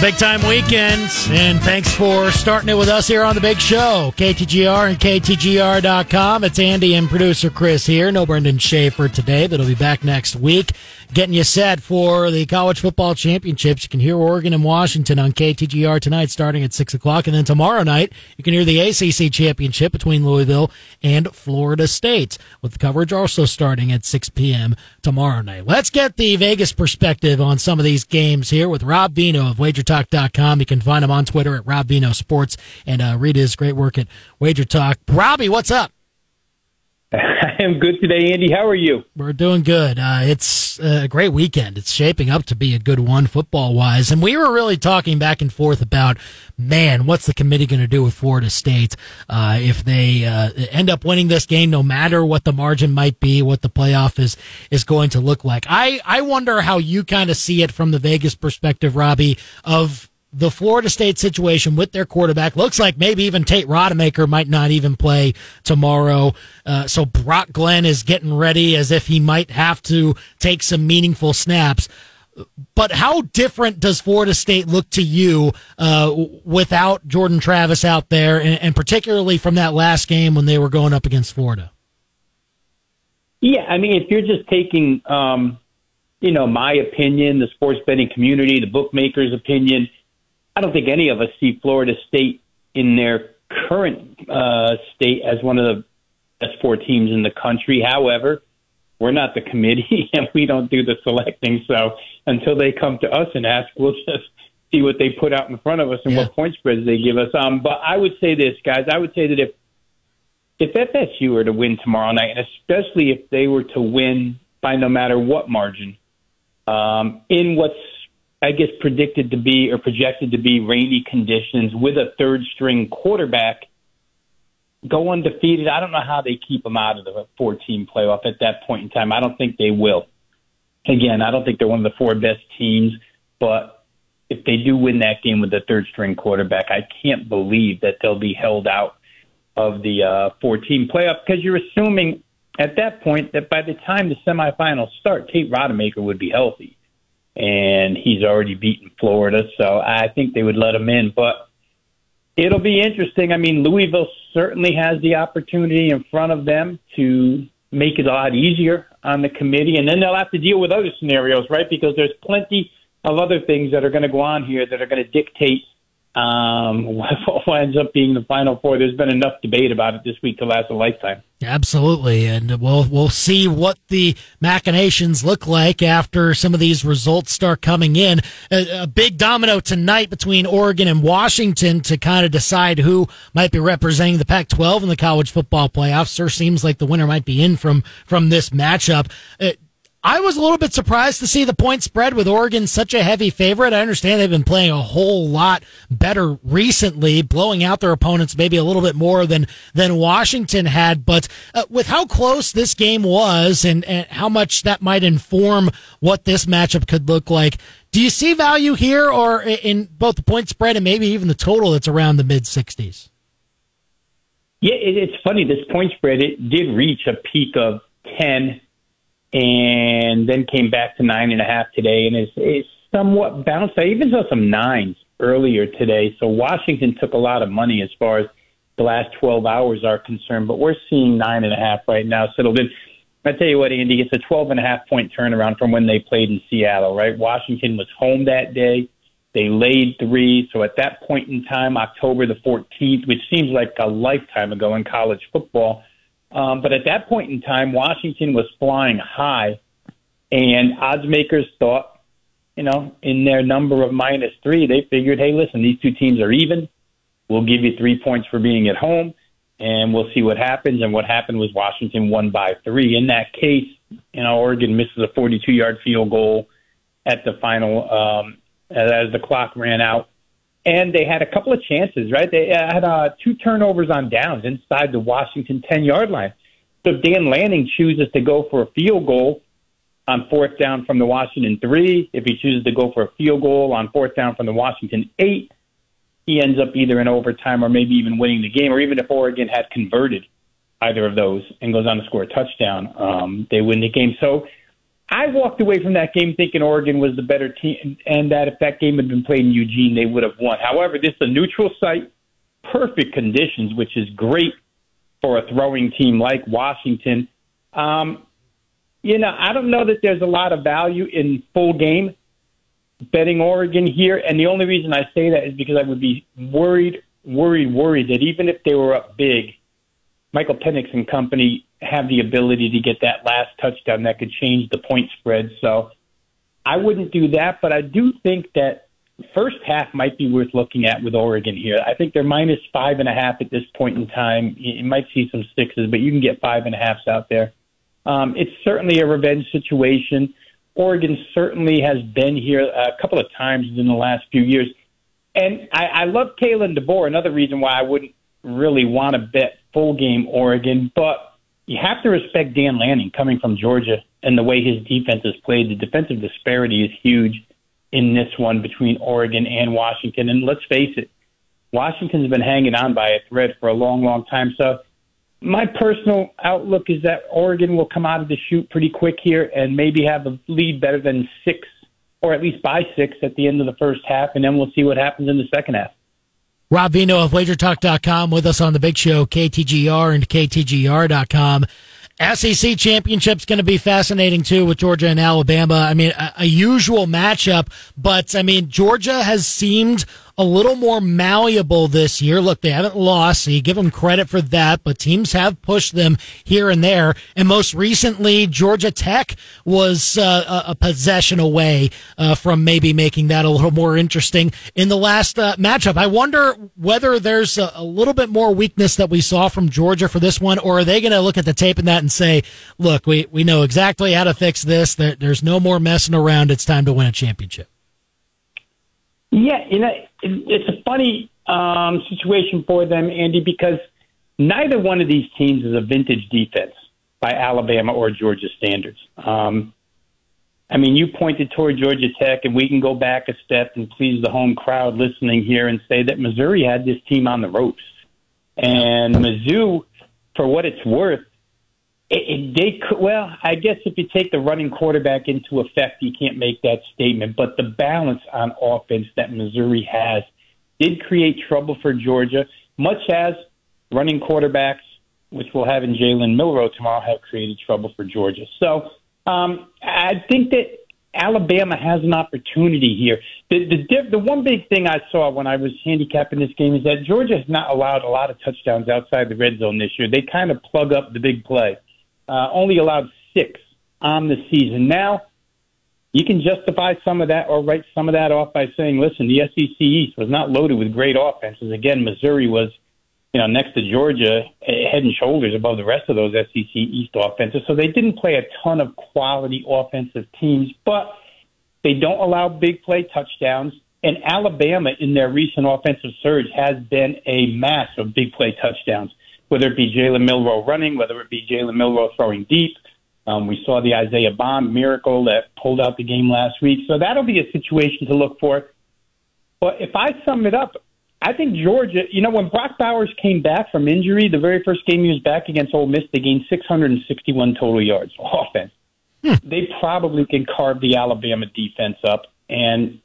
Big time weekend, and thanks for starting it with us here on the big show. KTGR and KTGR.com. It's Andy and producer Chris here. No Brendan Schaefer today, but he'll be back next week getting you set for the college football championships. You can hear Oregon and Washington on KTGR tonight starting at 6 o'clock. And then tomorrow night, you can hear the ACC championship between Louisville and Florida State with the coverage also starting at 6 p.m. tomorrow night. Let's get the Vegas perspective on some of these games here with Rob Veno of WagerTalk.com. You can find him on Twitter at Rob Veno Sports and uh, read his great work at Wager Talk. Robbie, what's up? I am good today, Andy. How are you? We're doing good. Uh, it's a great weekend. It's shaping up to be a good one football wise. And we were really talking back and forth about, man, what's the committee going to do with Florida State uh, if they uh, end up winning this game, no matter what the margin might be, what the playoff is is going to look like. I I wonder how you kind of see it from the Vegas perspective, Robbie, of the Florida State situation with their quarterback looks like maybe even Tate Rodemaker might not even play tomorrow. Uh, so Brock Glenn is getting ready as if he might have to take some meaningful snaps. But how different does Florida State look to you uh, without Jordan Travis out there, and, and particularly from that last game when they were going up against Florida? Yeah, I mean, if you're just taking, um, you know, my opinion, the sports betting community, the bookmakers' opinion, I don't think any of us see Florida State in their current uh, state as one of the best four teams in the country. However, we're not the committee and we don't do the selecting. So until they come to us and ask, we'll just see what they put out in front of us and yeah. what point spreads they give us. Um, but I would say this, guys. I would say that if if FSU were to win tomorrow night, and especially if they were to win by no matter what margin, um, in what's I guess, predicted to be or projected to be rainy conditions with a third string quarterback go undefeated. I don't know how they keep them out of the 14 playoff at that point in time. I don't think they will. Again, I don't think they're one of the four best teams, but if they do win that game with the third string quarterback, I can't believe that they'll be held out of the uh, 14 playoff because you're assuming at that point that by the time the semifinals start, Tate Rodemaker would be healthy and he's already beaten Florida, so I think they would let him in. But it'll be interesting. I mean, Louisville certainly has the opportunity in front of them to make it a lot easier on the committee, and then they'll have to deal with other scenarios, right? Because there's plenty of other things that are going to go on here that are going to dictate um, what ends up being the final four. There's been enough debate about it this week to last a lifetime. Absolutely, and we'll we'll see what the machinations look like after some of these results start coming in. A, a, big domino tonight between Oregon and Washington to kind of decide who might be representing the Pac-12 in the college football playoffs. Sure, seems like the winner might be in from from this matchup. Uh, I was a little bit surprised to see the point spread with Oregon such a heavy favorite. I understand they've been playing a whole lot better recently, blowing out their opponents maybe a little bit more than than Washington had. But uh, with how close this game was and, and how much that might inform what this matchup could look like, do you see value here or in both the point spread and maybe even the total that's around the mid 60s? Yeah, it's funny. This point spread it did reach a peak of ten and then came back to nine and a half today, and is is somewhat bounced. I even saw some nines earlier today. So Washington took a lot of money as far as the last 12 hours are concerned, but we're seeing nine and a half right now settled in. I tell you what, Andy, it's a 12 and a half point turnaround from when they played in Seattle, right? Washington was home that day. They laid three. So at that point in time, October the 14th, which seems like a lifetime ago in college football, um, but at that point in time, Washington was flying high, and odds makers thought, you know, in their number of minus three, they figured, hey, listen, these two teams are even. We'll give you three points for being at home, and we'll see what happens. And what happened was Washington won by three. In that case, you know, Oregon misses a 42-yard field goal at the final um, as the clock ran out and they had a couple of chances, right? They had uh, two turnovers on downs inside the Washington 10 yard line. So if Dan Lanning chooses to go for a field goal on fourth down from the Washington three, if he chooses to go for a field goal on fourth down from the Washington eight, he ends up either in overtime or maybe even winning the game, or even if Oregon had converted either of those and goes on to score a touchdown, um, they win the game. So I walked away from that game thinking Oregon was the better team, and that if that game had been played in Eugene, they would have won. However, this is a neutral site, perfect conditions, which is great for a throwing team like Washington. Um, you know, I don't know that there's a lot of value in full game betting Oregon here, and the only reason I say that is because I would be worried, worried, worried that even if they were up big, Michael Penix and company have the ability to get that last touchdown that could change the point spread. So I wouldn't do that, but I do think that first half might be worth looking at with Oregon here. I think they're minus five and a half at this point in time. You might see some sixes, but you can get five and a halfs out there. Um, it's certainly a revenge situation. Oregon certainly has been here a couple of times in the last few years. And I, I love Kalen DeBoer, another reason why I wouldn't really want to bet full game Oregon, but you have to respect Dan Lanning coming from Georgia and the way his defense has played. The defensive disparity is huge in this one between Oregon and Washington. And let's face it, Washington's been hanging on by a thread for a long, long time. So my personal outlook is that Oregon will come out of the chute pretty quick here and maybe have a lead better than six or at least by six at the end of the first half, and then we'll see what happens in the second half. Rob Veno of WagerTalk.com with us on the big show, KTGR and KTGR.com. SEC championship's going to be fascinating too with Georgia and Alabama. I mean, a, a usual matchup, but I mean, Georgia has seemed a little more malleable this year. Look, they haven't lost, so you give them credit for that, but teams have pushed them here and there. And most recently, Georgia Tech was uh, a possession away uh, from maybe making that a little more interesting in the last uh, matchup. I wonder whether there's a, a, little bit more weakness that we saw from Georgia for this one, or are they going to look at the tape and that and say, look, we, we know exactly how to fix this. There, there's no more messing around. It's time to win a championship. Yeah, you know, it's a funny um, situation for them, Andy, because neither one of these teams is a vintage defense by Alabama or Georgia standards. Um, I mean, you pointed toward Georgia Tech, and we can go back a step and please the home crowd listening here and say that Missouri had this team on the ropes. And Mizzou, for what it's worth, it, it, they could, well, I guess if you take the running quarterback into effect, you can't make that statement. But the balance on offense that Missouri has did create trouble for Georgia, much as running quarterbacks, which we'll have in Jalen Milroe tomorrow, have created trouble for Georgia. So um, I think that Alabama has an opportunity here. The, the the one big thing I saw when I was handicapping this game is that Georgia has not allowed a lot of touchdowns outside the red zone this year. They kind of plug up the big play uh, only allowed six on the season. Now, you can justify some of that or write some of that off by saying, listen, the SEC East was not loaded with great offenses. Again, Missouri was, you know, next to Georgia, eh, head and shoulders above the rest of those SEC East offenses. So they didn't play a ton of quality offensive teams, but they don't allow big play touchdowns. And Alabama, in their recent offensive surge, has been a mass of big play touchdowns whether it be Jalen Milroe running, whether it be Jalen Milroe throwing deep. Um, we saw the Isaiah Bond miracle that pulled out the game last week. So that'll be a situation to look for. But if I sum it up, I think Georgia, you know, when Brock Bowers came back from injury, the very first game he was back against Ole Miss, they gained 661 total yards offense. Hmm. They probably can carve the Alabama defense up. And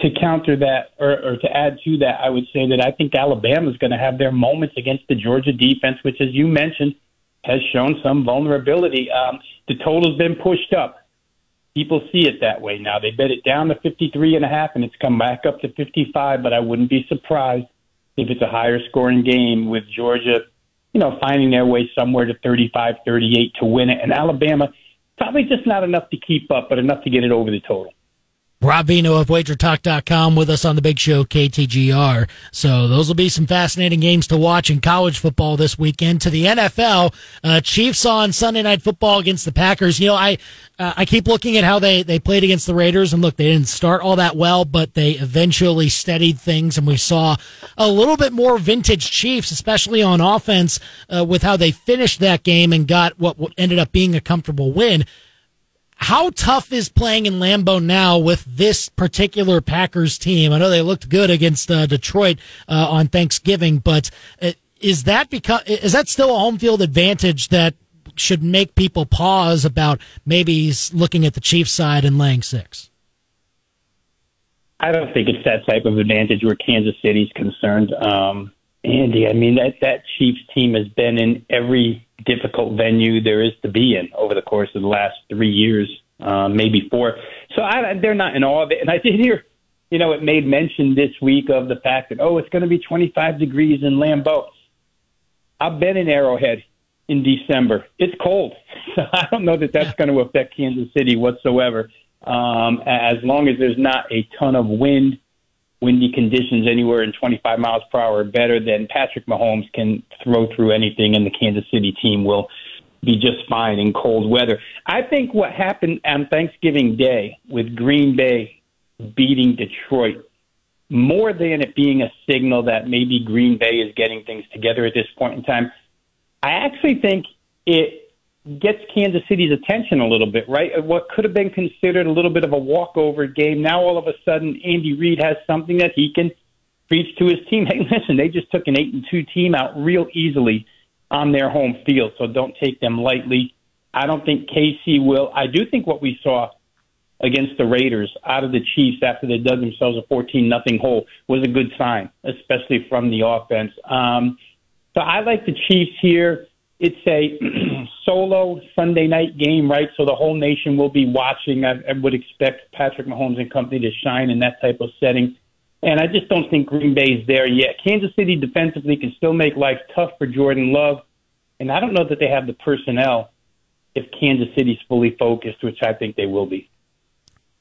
to counter that or, or to add to that, I would say that I think Alabama is going to have their moments against the Georgia defense, which, as you mentioned, has shown some vulnerability. Um, the total's been pushed up. People see it that way now. They bet it down to 53 and a half, and it's come back up to 55. But I wouldn't be surprised if it's a higher scoring game with Georgia, you know, finding their way somewhere to 35, 38 to win it, and Alabama probably just not enough to keep up, but enough to get it over the total. Rob Veno of WagerTalk.com with us on the big show KTGR. So those will be some fascinating games to watch in college football this weekend. To the NFL, uh, Chiefs on Sunday Night Football against the Packers. You know, I uh, I keep looking at how they they played against the Raiders, and look, they didn't start all that well, but they eventually steadied things, and we saw a little bit more vintage Chiefs, especially on offense, uh, with how they finished that game and got what ended up being a comfortable win. How tough is playing in Lambeau now with this particular Packers team? I know they looked good against uh, Detroit uh, on Thanksgiving, but uh, is that because is that still a home field advantage that should make people pause about maybe looking at the Chiefs side and laying six? I don't think it's that type of advantage where Kansas City's concerned. Um, Andy, I mean that that Chiefs team has been in every difficult venue there is to be in over the course of the last three years, uh, maybe four. So I, they're not in awe of it. And I did hear, you know, it made mention this week of the fact that oh, it's going to be 25 degrees in Lambeau. I've been in Arrowhead in December. It's cold, so I don't know that that's going to affect Kansas City whatsoever. Um, as long as there's not a ton of wind windy conditions anywhere in 25 miles per hour better, than Patrick Mahomes can throw through anything, and the Kansas City team will be just fine in cold weather. I think what happened on Thanksgiving Day with Green Bay beating Detroit, more than it being a signal that maybe Green Bay is getting things together at this point in time, I actually think it gets Kansas City's attention a little bit, right? What could have been considered a little bit of a walkover game. Now all of a sudden, Andy Reid has something that he can preach to his team. Hey, listen, they just took an eight and two team out real easily on their home field, so don't take them lightly. I don't think KC will. I do think what we saw against the Raiders out of the Chiefs after they dug themselves a 14 nothing hole was a good sign, especially from the offense. Um, so I like the Chiefs here it's a solo Sunday night game, right? So the whole nation will be watching. I, I would expect Patrick Mahomes and company to shine in that type of setting. And I just don't think Green Bay is there yet. Kansas City defensively can still make life tough for Jordan Love. And I don't know that they have the personnel if Kansas City's fully focused, which I think they will be.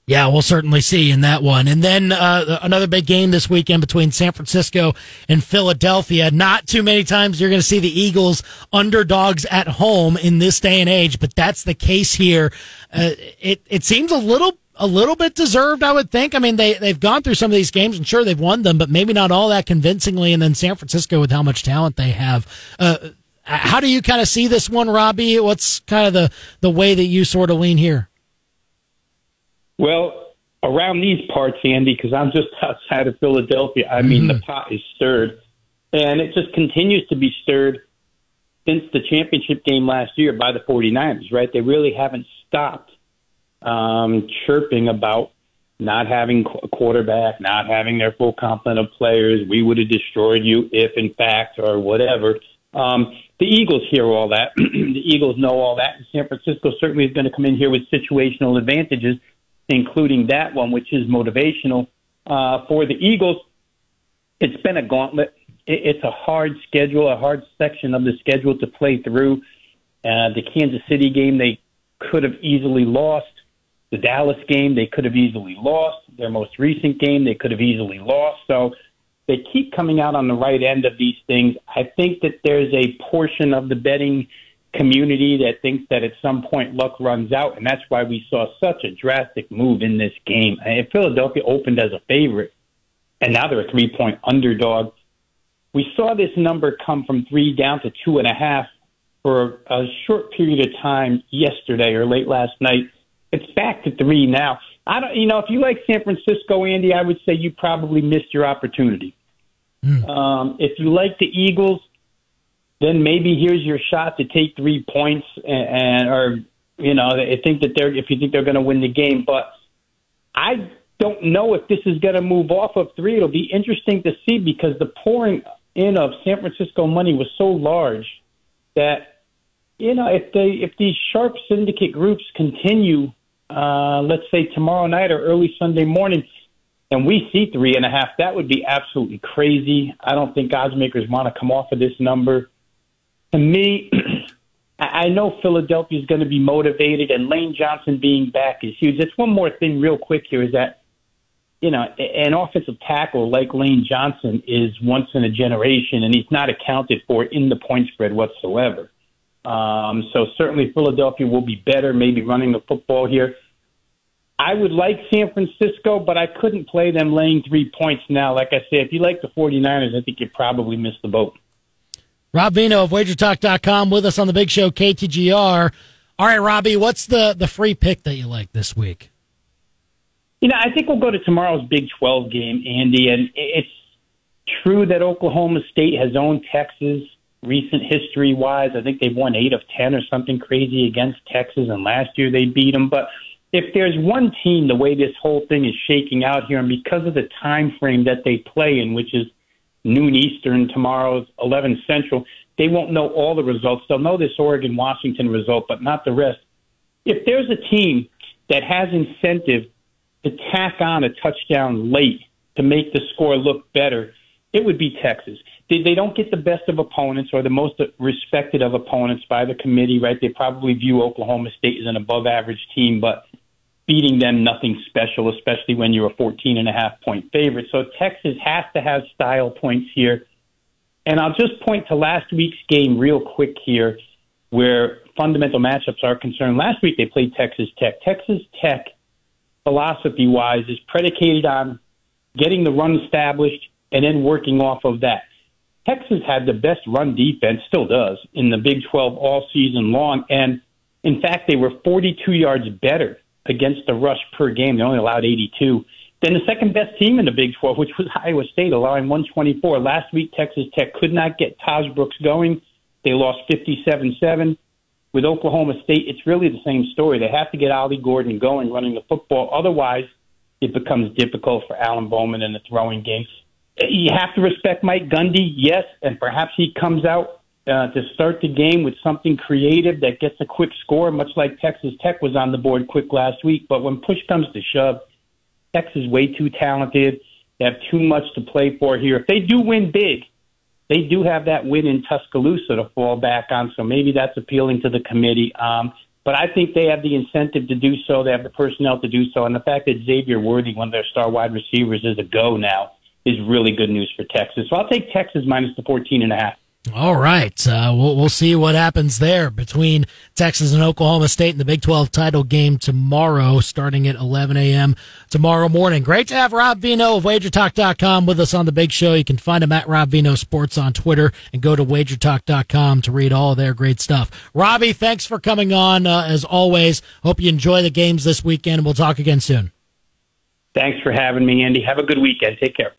Yeah, we'll certainly see in that one. And then uh, another big game this weekend between San Francisco and Philadelphia. Not too many times you're going to see the Eagles underdogs at home in this day and age, but that's the case here. Uh, it it seems a little a little bit deserved, I would think. I mean, they they've gone through some of these games, and sure they've won them, but maybe not all that convincingly. And then San Francisco, with how much talent they have. Uh, how do you kind of see this one, Robbie? What's kind of the the way that you sort of lean here? Well, around these parts, Andy, because I'm just outside of Philadelphia, I mean, mm-hmm. the pot is stirred. And it just continues to be stirred since the championship game last year by the 49ers, right? They really haven't stopped um, chirping about not having a quarterback, not having their full complement of players. We would have destroyed you if, in fact, or whatever. Um, the Eagles hear all that. the Eagles know all that. And San Francisco certainly is going to come in here with situational advantages including that one, which is motivational uh, for the Eagles. It's been a gauntlet. It's a hard schedule, a hard section of the schedule to play through. Uh, the Kansas City game, they could have easily lost. The Dallas game, they could have easily lost. Their most recent game, they could have easily lost. So they keep coming out on the right end of these things. I think that there's a portion of the betting community that thinks that at some point luck runs out, and that's why we saw such a drastic move in this game. And Philadelphia opened as a favorite, and now they're a three point underdog. We saw this number come from three down to two and a half for a short period of time yesterday or late last night. It's back to three now. I don't, you know, if you like San Francisco, Andy, I would say you probably missed your opportunity. Mm. Um, if you like the Eagles, then maybe here's your shot to take three points and, and or you know I think that they're if you think they're going to win the game, but I don't know if this is going to move off of three. It'll be interesting to see because the pouring in of San Francisco money was so large that you know if they if these sharp syndicate groups continue, uh, let's say tomorrow night or early Sunday morning. And we see three and a half. That would be absolutely crazy. I don't think odds makers want to come off of this number to me, I know Philadelphia is going to be motivated, and Lane Johnson being back is huge. Just one more thing, real quick here, is that you know an offensive tackle like Lane Johnson is once in a generation, and he's not accounted for in the point spread whatsoever. Um, so certainly Philadelphia will be better, maybe running the football here. I would like San Francisco, but I couldn't play them laying three points now. Like I said, if you like the 49ers, I think you probably missed the boat. Rob Veno of WagerTalk.com with us on the big show, KTGR. All right, Robbie, what's the, the free pick that you like this week? You know, I think we'll go to tomorrow's Big 12 game, Andy. And it's true that Oklahoma State has owned Texas recent history wise. I think they've won eight of 10 or something crazy against Texas, and last year they beat them. But if there's one team, the way this whole thing is shaking out here, and because of the time frame that they play in, which is noon Eastern, tomorrow's 11 Central, they won't know all the results. They'll know this Oregon Washington result, but not the rest. If there's a team that has incentive to tack on a touchdown late to make the score look better, it would be Texas. They, they don't get the best of opponents or the most respected of opponents by the committee, right? They probably view Oklahoma State as an above average team, but beating them nothing special, especially when you're a 14 and a half point favorite. So Texas has to have style points here. And I'll just point to last week's game real quick here, where fundamental matchups are concerned. Last week they played Texas Tech. Texas Tech, philosophy wise, is predicated on getting the run established and then working off of that. Texas had the best run defense, still does, in the Big 12 all season long. And in fact, they were 42 yards better against the rush per game. They only allowed 82. Then the second best team in the Big 12, which was Iowa State, allowing 124. Last week, Texas Tech could not get Tahj Brooks going. They lost 57 7. With Oklahoma State, it's really the same story. They have to get Ollie Gordon going running the football. Otherwise, it becomes difficult for Alan Bowman in the throwing game. You have to respect Mike Gundy, yes, and perhaps he comes out uh, to start the game with something creative that gets a quick score, much like Texas Tech was on the board quick last week. But when push comes to shove, Texas is way too talented. They have too much to play for here. If they do win big, they do have that win in Tuscaloosa to fall back on, so maybe that's appealing to the committee. Um, but I think they have the incentive to do so. They have the personnel to do so, and the fact that Xavier Worthy, one of their star wide receivers, is a go now is really good news for Texas. So I'll take Texas minus the 14 and a half. All right. Uh, we'll, we'll see what happens there between Texas and Oklahoma State in the Big 12 title game tomorrow, starting at 11 a.m. tomorrow morning. Great to have Rob Veno of WagerTalk.com with us on the big show. You can find him at Rob Veno Sports on Twitter and go to WagerTalk.com to read all their great stuff. Robbie, thanks for coming on uh, as always. Hope you enjoy the games this weekend. We'll talk again soon. Thanks for having me, Andy. Have a good weekend. Take care.